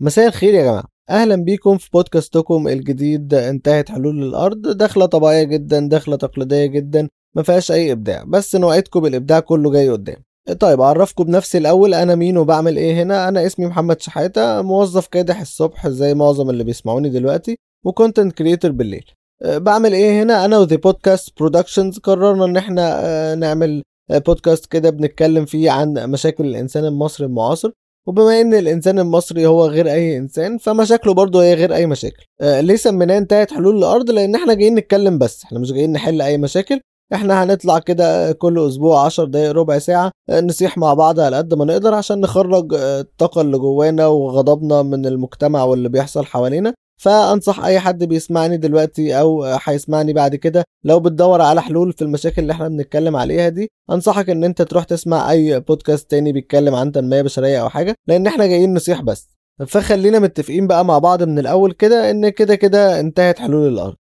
مساء الخير يا جماعة. أهلا بيكم في بودكاستكم الجديد. انتهت حلول الأرض. دخلة طبيعية جدا دخلة تقليدية جدا. ما فيهاش أي إبداع. بس نوعدكم بالإبداع كله جاي قدام. طيب أعرفكم بنفسي الأول. أنا مين وبعمل إيه هنا؟ أنا اسمي محمد شحاتة موظف كادح الصبح زي معظم اللي بيسمعوني دلوقتي و content creator بالليل. أه، بعمل إيه هنا؟ أنا وذا بودكاست برودكشنز قررنا إن إحنا أه، نعمل بودكاست كده بنتكلم فيه عن مشاكل الإنسان المصري المعاصر. وبما إن الإنسان المصري هو غير أي إنسان فمشاكله برضه هي غير أي مشاكل. آه ليه سميناه انتهت حلول الأرض؟ لأن إحنا جايين نتكلم بس. إحنا مش جايين نحل أي مشاكل. إحنا هنطلع كده كل أسبوع عشر دقايق ربع ساعة آه، نصيح مع بعض على قد ما نقدر عشان نخرج آه، الطاقة اللي جوانا وغضبنا من المجتمع واللي بيحصل حوالينا. فأنصح أي حد بيسمعني دلوقتي أو هيسمعني بعد كده لو بتدور على حلول في المشاكل اللي إحنا بنتكلم عليها دي أنصحك إن أنت تروح تسمع أي بودكاست تاني بيتكلم عن تنمية بشرية أو حاجة لأن إحنا جايين نصيح بس. فخلينا متفقين بقى مع بعض من الأول كده إن كده كده انتهت حلول الأرض.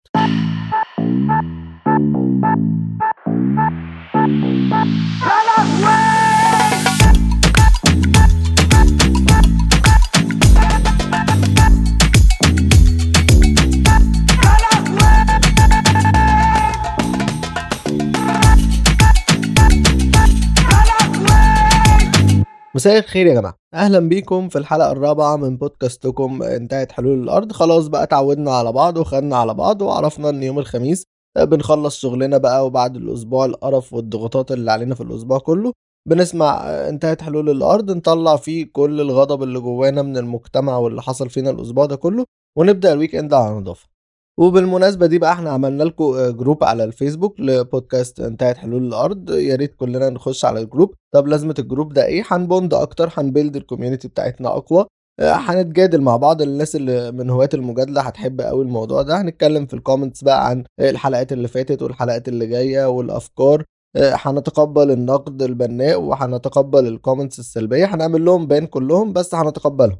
مساء الخير يا جماعة. أهلا بيكم في الحلقة الرابعة من بودكاستكم انتهت حلول الأرض. خلاص بقى اتعودنا على بعض وخدنا على بعض وعرفنا إن يوم الخميس. بنخلص شغلنا بقى وبعد الأسبوع القرف والضغوطات اللي علينا في الأسبوع كله بنسمع انتهت حلول الأرض نطلع فيه كل الغضب اللي جوانا من المجتمع واللي حصل فينا الأسبوع ده كله ونبدأ ال weekend على نظافة. وبالمناسبة دي بقى إحنا عملنا لكم جروب على الفيسبوك لبودكاست انتهت حلول الأرض. يا ريت كلنا نخش على الجروب. طب لازمة الجروب ده إيه؟ هن bond أكتر هن build ال community بتاعتنا أقوى. آه، هنتجادل مع بعض. الناس اللي من هواة المجادلة هتحب قوي الموضوع ده. هنتكلم في ال comments بقى عن الحلقات اللي فاتت والحلقات اللي جاية والأفكار. آه، هنتقبل النقد البناء وهنتقبل ال comments السلبية. هنعمل لهم ban كلهم بس هنتقبلهم.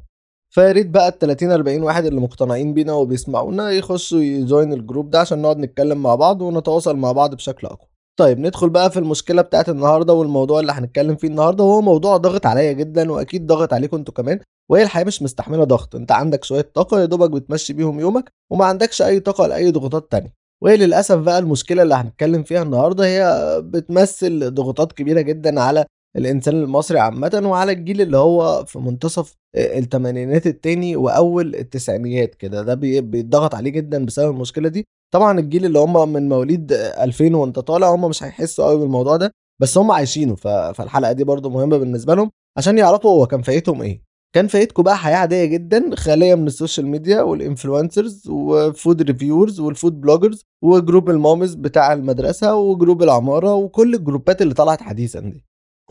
فيا ريت بقى ال 30 40 واحد اللي مقتنعين بينا وبيسمعونا يخشوا ي join الجروب ده عشان نقعد نتكلم مع بعض ونتواصل مع بعض بشكل أقوى. طيب ندخل بقى في المشكلة بتاعت النهارده والموضوع اللي هنتكلم فيه النهارده وهو موضوع ضاغط عليا جدا وأكيد ضاغط عليكم أنتوا كمان وهي الحياة مش مستحملة ضغط. انت عندك شوية طاقة يا دوبك بتمشي بيهم يومك وما عندكش أي طاقة لأي ضغوطات تانية. وهي للأسف بقى المشكلة اللي هنتكلم فيها النهارده هي بتمثل ضغوطات كبيرة جدا على الإنسان المصري عامه وعلى الجيل اللي هو في منتصف الثمانينات التاني وأول التسعينيات كده. ده بيتضغط عليه جدا بسبب المشكلة دي. طبعا الجيل اللي هم من مواليد 2000 وانت طالع هم مش هيحسوا قوي بالموضوع ده بس هم عايشينه. فالحلقة دي برضو مهمة بالنسبة لهم عشان يعرفوا هو كان فايتهم إيه. كان فايتكم بقى حياة عادية جدا خالية من السوشيال ميديا والانفلونسرز وفود ريفيورز والفود بلوجرز وجروب المامز بتاع المدرسة و group العمارة وكل الجروبات اللي طلعت حديثا دي.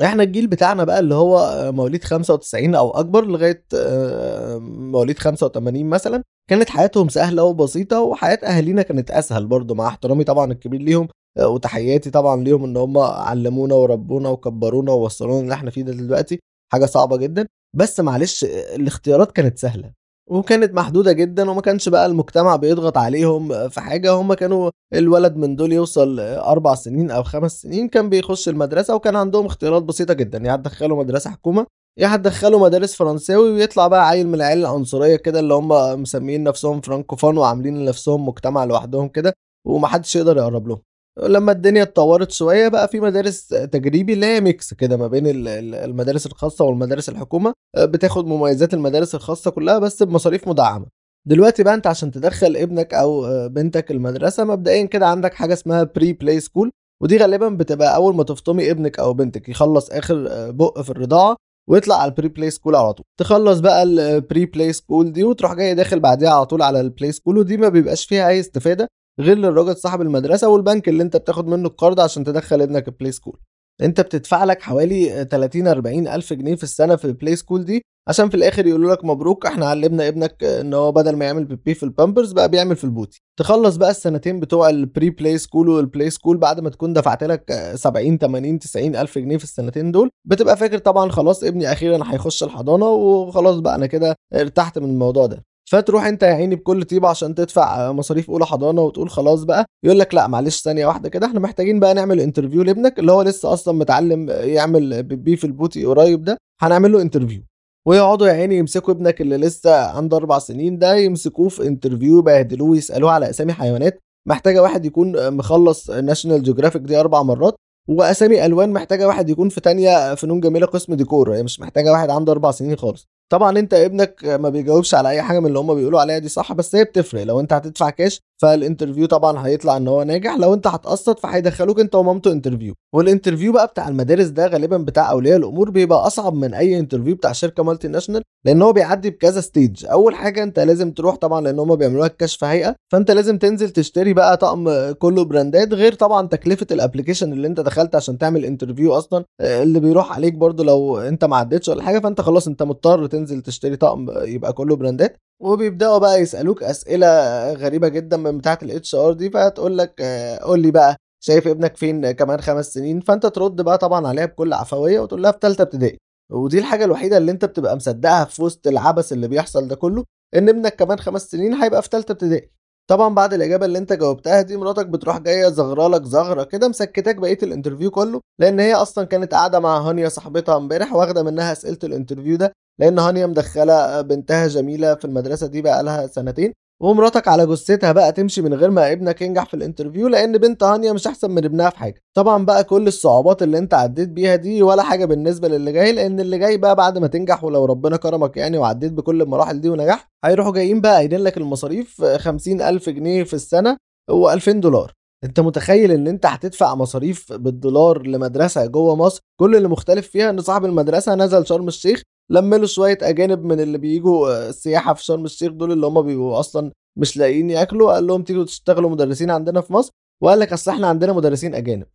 إحنا الجيل بتاعنا بقى اللي هو مواليد 95 أو اكبر لغاية آه، مواليد 85 مثلا كانت حياتهم سهلة وبسيطة وحياة أهالينا كانت أسهل برضو مع احترامي طبعا الكبير ليهم آه، وتحياتي طبعا ليهم إن هم علمونا وربونا وكبرونا ووصلونا اللي إحنا فيه ده دلوقتي حاجة صعبة جدا. بس معلش الاختيارات كانت سهلة. وكانت محدودة جدا وما كانش بقى المجتمع بيضغط عليهم في حاجة. هم كانوا الولد من دول يوصل أربع سنين أو خمس سنين كان بيخش المدرسة وكان عندهم اختيارات بسيطة جدا. يا هتدخله مدرسة حكومة يا هتدخله مدارس فرنساوي ويطلع بقى عيل من العيال العنصرية كده اللي هم مسميين نفسهم فرانكوفون وعاملين لنفسهم مجتمع لوحدهم كده ومحدش يقدر يقرب لهم. لما الدنيا اتطورت شوية بقى في مدارس تجريبي اللي هي mix كده ما بين المدارس الخاصة والمدارس الحكومة بتاخد مميزات المدارس الخاصة كلها بس بمصاريف مدعمة. دلوقتي بقى انت عشان تدخل ابنك أو بنتك المدرسة مبدئيا كده عندك حاجة اسمها pre play school ودي غالبا بتبقى أول ما تفطمي ابنك أو بنتك يخلص آخر بق في الرضاعة ويطلع على ال pre play school على طول. تخلص بقى ال pre play school دي وتروح جاي داخل بعديها على طول على ال play school ودي ما بيبقاش فيها أي استفادة. غير للراجل صاحب المدرسة والبنك اللي انت بتاخد منه القرض عشان تدخل ابنك ال play school انت بتدفع لك حوالي 30 40 ألف جنيه في السنة في ال play school دي عشان في الآخر يقولوا لك مبروك إحنا علمنا ابنك ان هو بدل ما يعمل بيبي في البامبرز بقى بيعمل في ال potty. تخلص بقى السنتين بتوع ال pre play school وال play school بعد ما تكون دفعت لك 70 80 90 ألف جنيه في السنتين دول بتبقى فاكر طبعا خلاص ابني أخيرا هيخش الحضانة وخلاص بقى أنا كده ارتحت من الموضوع ده. فتروح انت يا عيني بكل طيبه عشان تدفع مصاريف اولى حضانة وتقول خلاص بقى. يقول لك لا معلش ثانية واحدة كده إحنا محتاجين بقى نعمل interview لابنك اللي هو لسه أصلا متعلم يعمل بيبي في ال potty قريب ده هنعمل له interview ويقعدوا يا عيني يمسكوا ابنك اللي لسه عنده أربع سنين ده يمسكوه في interview يبهدلوه يسألوه على أسامي حيوانات. محتاجة واحد يكون مخلص National Geographic دي أربع مرات. وأسامي ألوان محتاجة واحد يكون في تانية فنون جميلة قسم ديكور هي مش محتاجة واحد عنده أربع سنين خالص. طبعا أنت ابنك ما بيجاوبش على أي حاجة من اللي هم بيقولوا عليها دي صح؟ بس هي بتفرق. لو أنت هتدفع كاش فال interview طبعا هيطلع إن هو ناجح. لو أنت هتقسط فهيدخلوك أنت ومامته interview وال interview بقى بتاع المدارس ده غالبا بتاع أولياء الأمور بيبقى أصعب من أي interview بتاع شركة multinational لأن هو بيعدي بكذا stage أول حاجة أنت لازم تروح طبعا لأن هم بيعملوا لك كشف هيئة فأنت لازم تنزل تشتري بقى طقم كله براندات غير طبعا تكلفة ال application اللي أنت دخلت عشان تعمل interview أصلا اللي بيروح عليك برضو لو أنت ما عدتش ولا حاجة فأنت خلاص أنت مضطر تنزل تشتري طقم يبقى كله براندات وبيبدأوا بقى يسألوك أسئلة غريبة جدا من بتاعة ال HR دي فتقول لك قول لي بقى شايف ابنك فين كمان خمس سنين؟ فأنت ترد بقى طبعا عليها بكل عفوية وتقول لها في ثالثه ابتدائي. ودي الحاجة الوحيدة اللي أنت بتبقى مصدقها في وسط العبث اللي بيحصل ده كله إن ابنك كمان خمس سنين هيبقى في ثالثه ابتدائي. طبعا بعد الإجابة اللي أنت جاوبتها دي مراتك بتروح جاية زغرالك زغرة كده مسكتاك بقية ال interview كله لأن هي أصلا كانت قاعدة مع هانيا صاحبتها امبارح واخدة منها أسئلة ال interview ده لأن هانيا مدخلة بنتها جميلة في المدرسة دي بقى لها سنتين. ومراتك على جثتها بقى تمشي من غير ما ابنك ينجح في الانترفيو لأن بنت هانيا مش أحسن من ابنها في حاجة. طبعا بقى كل الصعوبات اللي أنت عديت بيها دي ولا حاجة بالنسبة للي جاي لأن اللي جاي بقى بعد ما تنجح ولو ربنا كرمك يعني وعديت بكل المراحل دي ونجحت هيروحوا جايين بقى قايلين لك المصاريف 50000 جنيه في السنة و2000 دولار. أنت متخيل إن أنت هتدفع مصاريف بالدولار لمدرسة جوه مصر؟ كل اللي مختلف فيها إن صاحب المدرسة نزل شرم الشيخ لم له شوية أجانب من اللي بيجوا السياحة في شرم الشيخ دول اللي هم بيبقوا أصلا مش لاقيين ياكلوا قال لهم تيجوا تشتغلوا مدرسين عندنا في مصر وقال لك أصل إحنا عندنا مدرسين أجانب.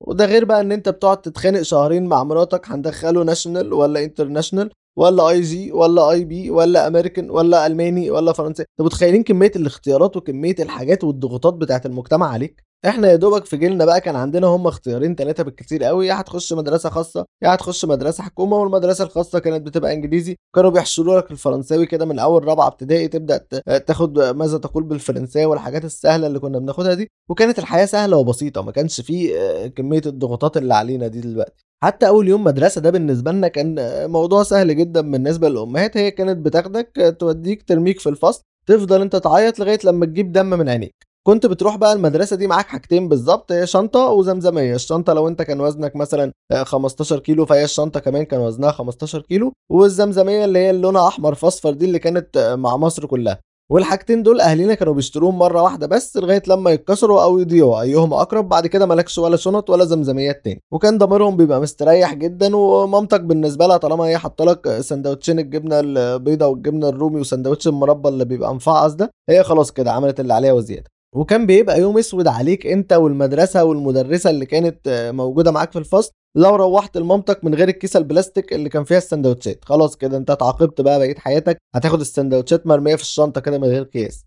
وده غير بقى إن أنت بتقعد تتخانق شهرين مع مراتك هندخله national ولا international ولا IG ولا IB ولا امريكان ولا ألماني ولا فرنسي. أنتوا متخيلين كمية الاختيارات وكمية الحاجات والضغوطات بتاعت المجتمع عليك؟ إحنا يا دوبك في جيلنا بقى كان عندنا هم اختيارين ثلاثة بالكثير قوي. يا هتخش مدرسة خاصة يا هتخش مدرسة حكومة والمدرسة الخاصة كانت بتبقى إنجليزي. كانوا بيحشروا لك الفرنساوي كده من أول رابعة ابتدائي تبدأ تاخد ماذا تقول بالفرنساوي والحاجات السهلة اللي كنا بناخدها دي. وكانت الحياة سهلة وبسيطة ما كانش فيه كمية الضغوطات اللي علينا دي دلوقتي. حتى أول يوم مدرسة ده بالنسبة لنا كان موضوع سهل جدا بالنسبة للأمهات. هي كانت بتاخدك توديك ترميك في الفصل تفضل أنت تعيط لغاية لما تجيب دم من عينيك. كنت بتروح بقى المدرسة دي معاك حاجتين بالظبط هي شنطة وزمزمية. الشنطة لو أنت كان وزنك مثلا 15 كيلو فهي الشنطة كمان كان وزنها 15 كيلو والزمزمية اللي هي اللي لونها أحمر في اصفر دي اللي كانت مع مصر كلها. والحاجتين دول أهالينا كانوا بيشتروهم مرة واحدة بس لغاية لما يتكسروا أو يضيعوا. أيهم أقرب بعد كده مالكش ولا شنط ولا زمزميات تاني. وكان ضميرهم بيبقى مستريح جدا ومامتك بالنسبة لها طالما هي حاطة لك سندوتشين الجبنة البيضاء والجبنة الرومي وسندوتش المربى اللي بيبقى مفعص ده هي خلاص كده عملت اللي عليها وزيادة. وكان بيبقى يوم أسود عليك أنت والمدرسة والمدرسة اللي كانت موجودة معاك في الفصل لو روحت لمامتك من غير الكيسة البلاستيك اللي كان فيها السندوتشات. خلاص كده أنت اتعاقبت بقى بقية حياتك هتاخد السندوتشات مرمية في الشنطة كده من غير كيس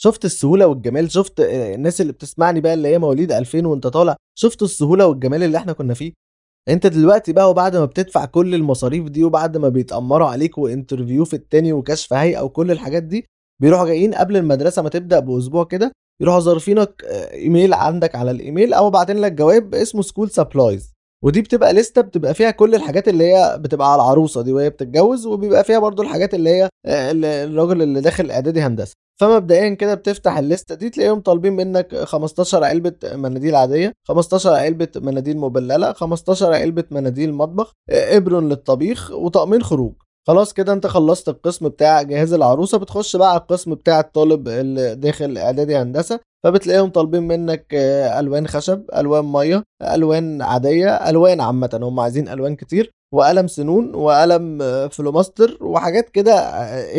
شفت السهولة والجمال؟ شفت الناس اللي بتسمعني بقى اللي هي مواليد 2000 وأنت طالع شفت السهولة والجمال اللي إحنا كنا فيه؟ أنت دلوقتي بقى وبعد ما بتدفع كل المصاريف دي وبعد ما بيتأمروا عليك و interview في التاني وكشف هيئة وكل الحاجات دي بيروحوا جايين قبل المدرسة ما تبدأ بأسبوع كده يروحوا ظارفينك إيميل عندك على الإيميل أو باعتين لك جواب اسمه school supplies ودي بتبقى لسته بتبقى فيها كل الحاجات اللي هي بتبقى على العروسة دي وهي بتتجوز وبيبقى فيها برضو الحاجات اللي هي الراجل اللي داخل إعدادي هندسة. فمبدئيا كده بتفتح الليستة دي تلاقيهم طالبين منك 15 علبة مناديل عادية 15 علبة مناديل مبللة 15 علبة مناديل مطبخ إبرون للطبيخ وطقمين خروج. خلاص كده انت خلصت القسم بتاع جهاز العروسة بتخش بقى على القسم بتاع الطالب اللي داخل إعدادي هندسة فبتلاقيهم طالبين منك ألوان خشب ألوان مية ألوان عادية ألوان عامة هم عايزين ألوان كتير وقلم سنون وقلم فلوماستر وحاجات كده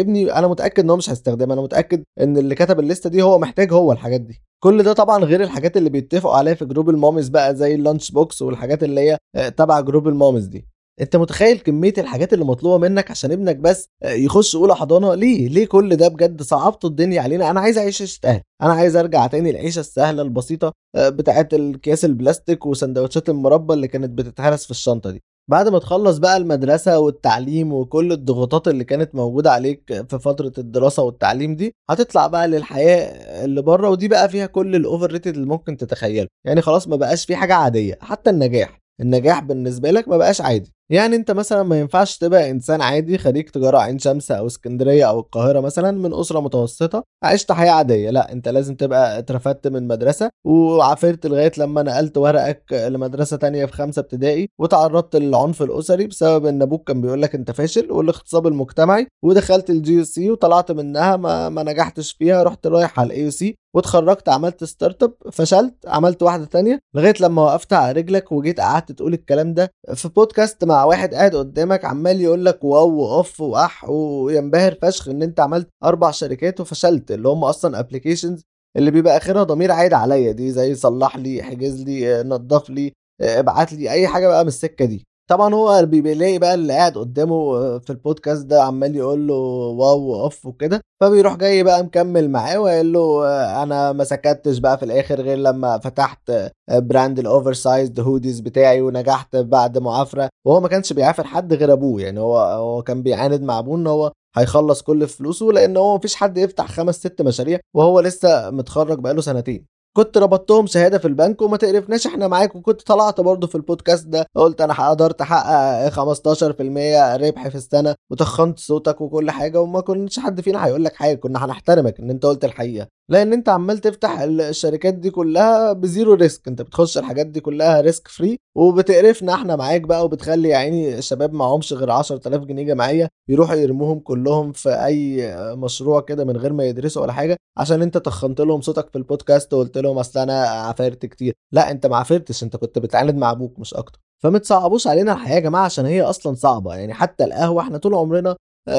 ابني أنا متأكد إن هو مش هيستخدمها أنا متأكد إن اللي كتب الليستة دي هو محتاج هو الحاجات دي. كل ده طبعا غير الحاجات اللي بيتفقوا عليها في group ال moms بقى زي ال lunch box والحاجات اللي هي تبع group ال moms دي. انت متخيل كمية الحاجات اللي مطلوبة منك عشان ابنك بس يخش أولى حضانة؟ ليه؟ ليه كل ده بجد صعبتوا الدنيا علينا؟ أنا عايز أعيش عيشه أنا عايز أرجع تاني العيشة السهلة البسيطة بتاعت الكياس البلاستيك وسندوتشات المربى اللي كانت بتتهرس في الشنطة دي. بعد ما تخلص بقى المدرسة والتعليم وكل الضغوطات اللي كانت موجودة عليك في فترة الدراسة والتعليم دي هتطلع بقى للحياة اللي بره ودي بقى فيها كل ال overrated اللي ممكن تتخيله. يعني خلاص ما بقاش في حاجة عادية حتى النجاح. النجاح بالنسبة لك ما بقاش عادي. يعني انت مثلا ما ينفعش تبقى انسان عادي خريج تجارة عين شمس أو اسكندرية أو القاهرة مثلا من أسرة متوسطة عشت حياة عادية. لا انت لازم تبقى اترفدت من مدرسة وعافرت لغاية لما نقلت ورقك لمدرسة تانية في خمسة ابتدائي وتعرضت للعنف الأسري بسبب إن أبوك كان بيقول لك أنت فاشل والاغتصاب المجتمعي ودخلت ال GUC وطلعت منها ما, ما نجحتش فيها رحت رايح على ال AUC واتخرجت عملت startup فشلت عملت واحدة تانية لغاية لما وقفت على رجلك وجيت قعدت تقول الكلام ده. في بودكاست مع واحد قاعد قدامك عمال يقول لك wow وأوف وأح وينبهر فشخ إن أنت عملت أربع شركات وفشلت اللي هم أصلا applications اللي بيبقى آخرها ضمير عايد عليا دي زي صلح لي احجز لي نظف لي ابعت لي أي حاجة بقى من السكة دي. طبعا هو بيلاقي بقى اللي قاعد قدامه في البودكاست ده عمال يقول له wow وأوف وكده فبيروح جاي بقى مكمل معاه وقال له أنا ما سكتش بقى في الآخر غير لما فتحت brand ال oversized hoodies بتاعي ونجحت بعد معافرة وهو ما كانش بيعافر حد غير أبوه يعني هو هو كان بيعاند مع أبوه إن هو هيخلص كل فلوسه لأن هو مفيش حد يفتح خمس ست مشاريع وهو لسه متخرج بقاله سنتين. كنت ربطتهم شهادة في البنك وما تقرفناش إحنا معاك وكنت طلعت برضه في البودكاست ده. قلت أنا قدرت أحقق 15% ربح في السنة وتخنت صوتك وكل حاجة وما كنتش حد فينا هيقول لك حاجة كنا هنحترمك إن أنت قلت الحقيقة. لأن أنت عمال تفتح الشركات دي كلها ب zero risk أنت بتخش الحاجات دي كلها risk free وبتقرفنا إحنا معاك بقى وبتخلي يعني الشباب معهمش غير 10000 جنيه جمعيه يروحوا يرموهم كلهم في أي مشروع كده من غير ما يدرسوا ولا حاجة عشان أنت تخنت لهم صوتك في البودكاست وقلت لهم أصل أنا عافرت كتير. لا أنت ما عافرتش أنت كنت بتعاند مع أبوك مش أكتر. فما تصعبوش علينا الحياة يا جماعة عشان هي أصلا صعبة. يعني حتى القهوة إحنا طول عمرنا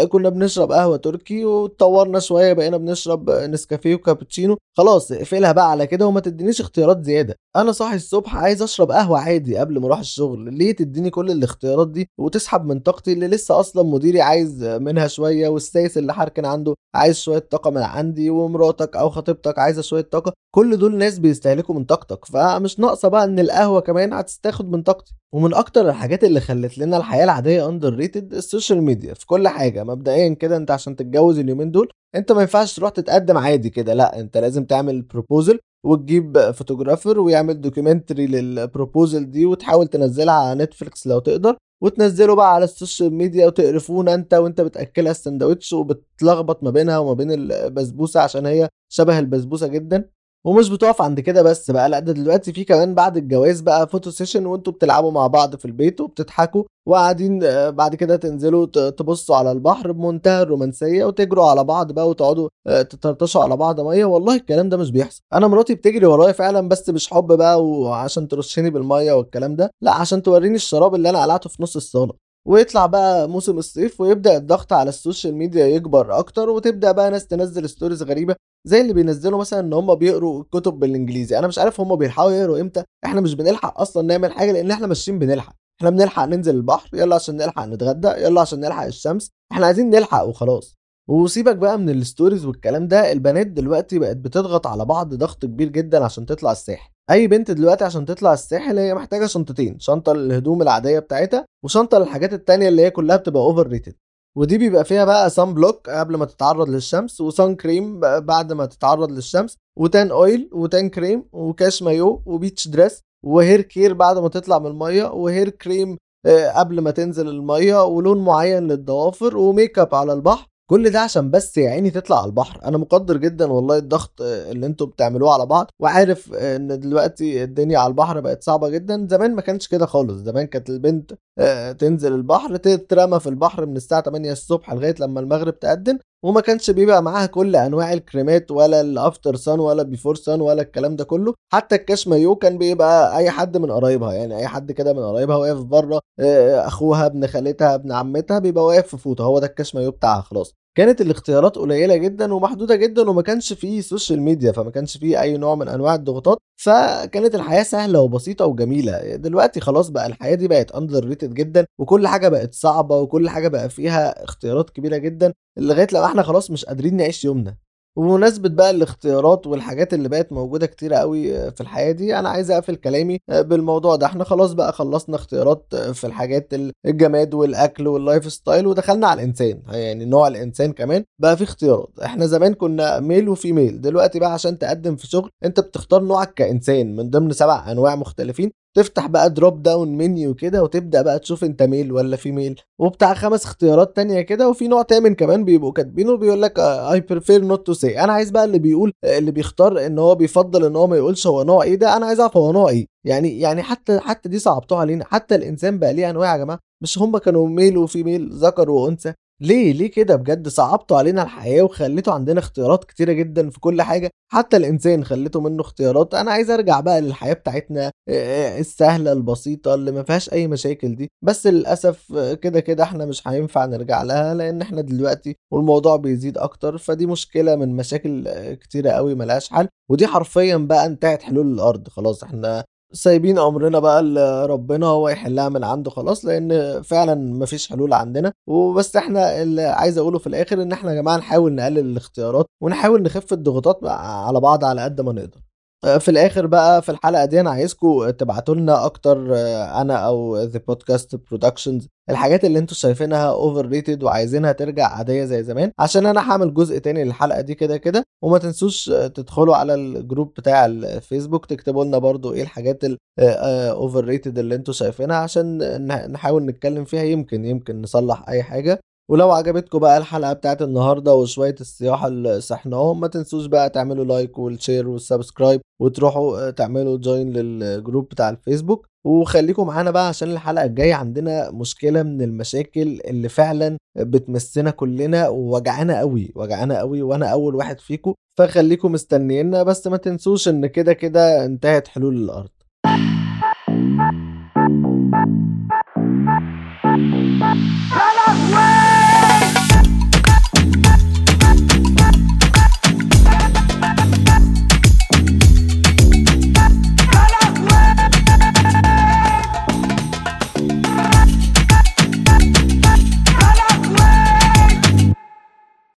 كنا بنشرب قهوة تركي واتطورنا شوية بقينا بنشرب نسكافيه وكابتشينو. خلاص اقفلها بقى على كده وما تدينيش اختيارات زيادة. أنا صاحي الصبح عايز أشرب قهوة عادي قبل ما أروح الشغل. ليه تديني كل الاختيارات دي وتسحب من طاقتي اللي لسه أصلا مديري عايز منها شوية والسايس اللي حاركن عنده عايز شوية طاقة من عندي ومراتك أو خطيبتك عايزة شوية طاقة؟ كل دول ناس بيستهلكوا من طاقتك. فمش ناقصة بقى إن القهوة كمان هتستاخد من طاقتي. ومن أكتر الحاجات اللي خلت لنا الحياة العادية underrated ال social media في كل حاجة مبدئيا كده أنت عشان تتجوز اليومين دول أنت ما ينفعش تروح تتقدم عادي كده لأ أنت لازم تعمل proposal وتجيب photographer ويعمل documentary لل proposal دي وتحاول تنزلها على نتفليكس لو تقدر وتنزله بقى على ال social media وتقرفونا أنت وأنت بتأكلها السندوتش وبتلخبط ما بينها وما بين البسبوسة عشان هي شبه البسبوسة جدا. ومش بتقف عند كده بس بقى لأ ده دلوقتي في كمان بعد الجواز بقى photo session وانتوا بتلعبوا مع بعض في البيت وبتضحكوا وقاعدين بعد كده تنزلوا تبصوا على البحر بمنتهى الرومانسية وتجروا على بعض بقى وتقعدوا تطرطشوا على بعض مية. والله الكلام ده مش بيحصل. أنا مراتي بتجري ورايا فعلا بس مش حب بقى وعشان ترشني بالمية والكلام ده لأ عشان توريني الشراب اللي أنا قلعته في نص الصالة. ويطلع بقى موسم الصيف ويبدأ الضغط على ال social media يكبر أكتر وتبدأ بقى ناس تنزل stories غريبة زي اللي بينزلوا مثلا إن هم بيقروا كتب بالإنجليزي. أنا مش عارف هم بيلحقوا يقروا إمتى. إحنا مش بنلحق أصلا نعمل حاجة لأن إحنا ماشيين بنلحق. إحنا بنلحق ننزل البحر يلا عشان نلحق نتغدى يلا عشان نلحق الشمس. إحنا عايزين نلحق وخلاص. وسيبك بقى من ال stories والكلام ده البنات دلوقتي بقت بتضغط على بعض ضغط كبير جدا عشان تطلع الساحل أي بنت دلوقتي عشان تطلع الساحل هي محتاجة شنطتين شنطة للهدوم العادية بتاعتها وشنطة للحاجات التانية اللي هي كلها بتبقى overrated ودي بيبقى فيها بقى sun block قبل ما تتعرض للشمس و sun cream بعد ما تتعرض للشمس و tan oil و tan cream و cache maillot و beach dress و hair care بعد ما تطلع من المية و hair cream قبل ما تنزل المية ولون معين للضوافر وميك اب على البحر. كل ده عشان بس يا عيني تطلع على البحر. أنا مقدر جدا والله الضغط اللي أنتوا بتعملوه على بعض وعارف إن دلوقتي الدنيا على البحر بقت صعبة جدا. زمان ما كانش كده خالص. زمان كانت البنت تنزل البحر تترمى في البحر من الساعة 8 الصبح لغاية لما المغرب تأذن وما كانش بيبقى معاها كل أنواع الكريمات ولا ال after sun ولا before sun ولا الكلام ده كله. حتى ال cache maillot كان بيبقى أي حد من قرايبها يعني أي حد كده من قرايبها واقف بره أخوها ابن خالتها ابن عمتها بيبقى واقف في فوطة. هو ده ال cache maillot بتاعها خلاص. كانت الاختيارات قليلة جدا ومحدودة جدا وما كانش فيه social media فما كانش فيه أي نوع من أنواع الضغوطات. فكانت الحياة سهلة وبسيطة وجميلة. دلوقتي خلاص بقى الحياة دي بقت underrated جدا وكل حاجة بقت صعبة وكل حاجة بقى فيها اختيارات كبيرة جدا لغاية لما إحنا خلاص مش قادرين نعيش يومنا. وبمناسبة بقى الاختيارات والحاجات اللي بقت موجودة كتيرة قوي في الحياة دي أنا عايز أقفل كلامي بالموضوع ده. إحنا خلاص بقى خلصنا اختيارات في الحاجات الجماد والأكل وال lifestyle ودخلنا على الإنسان. يعني نوع الإنسان كمان بقى فيه اختيارات. إحنا زمان كنا male و female دلوقتي بقى عشان تقدم في شغل أنت بتختار نوعك كإنسان من ضمن سبع أنواع مختلفين تفتح بقى drop down menu كده وتبدأ بقى تشوف انت male ولا female وبتاع خمس اختيارات تانية كده وفي نوع تامن كمان بيبقوا كاتبينه بيقول لك I prefer not to say أنا عايز بقى اللي بيقول اللي بيختار إن هو بيفضل إن هو ما يقولش هو نوع إيه ده أنا عايز أعرف هو نوع إيه. يعني يعني حتى حتى دي صعبتوها علينا. حتى الإنسان بقى ليه أنواع يا جماعة. مش هم كانوا ميل وفيميل ذكر وأنثى. ليه؟ ليه كده؟ بجد صعبتوا علينا الحياة وخليتوا عندنا اختيارات كتيرة جدا في كل حاجة. حتى الإنسان خليته منه اختيارات. أنا عايز أرجع بقى للحياة بتاعتنا السهلة البسيطة اللي ما فيهاش أي مشاكل دي. بس للأسف كده كده إحنا مش هينفع نرجع لها لأن إحنا دلوقتي والموضوع بيزيد أكتر. فدي مشكلة من مشاكل كتيرة قوي ملهاش حل. ودي حرفيا بقى انتهت حلول الأرض. خلاص إحنا سايبين أمرنا بقى لربنا هو يحلها من عنده خلاص لأن فعلا مفيش حلول عندنا. وبس إحنا اللي عايز أقوله في الآخر إن إحنا يا جماعة نحاول نقلل الاختيارات ونحاول نخف الضغوطات على بعض على قد ما نقدر. في الآخر بقى في الحلقة دي أنا عايزكم تبعتوا لنا أكتر أنا أو the podcast productions الحاجات اللي أنتوا شايفينها overrated وعايزينها ترجع عادية زي زمان عشان أنا هعمل جزء تاني للحلقة دي كده كده. وما تنسوش تدخلوا على ال group بتاع الفيسبوك تكتبوا لنا برضو إيه الحاجات ال overrated اللي أنتوا شايفينها عشان نحاول نتكلم فيها يمكن يمكن نصلح أي حاجة. ولو عجبتكم بقى الحلقة بتاعت النهارده وشوية الصياح اللي صحناهم ما تنسوش بقى تعملوا like وال share وال subscribe وتروحوا تعملوا join لل group بتاع الفيسبوك. وخليكم معانا بقى عشان الحلقة الجاية عندنا مشكلة من المشاكل اللي فعلا بتمسنا كلنا ووجعانا قوي وجعانا قوي وأنا أول واحد فيكم. فخليكم مستنيينا بس ما تنسوش إن كده كده انتهت حلول الأرض. Ah!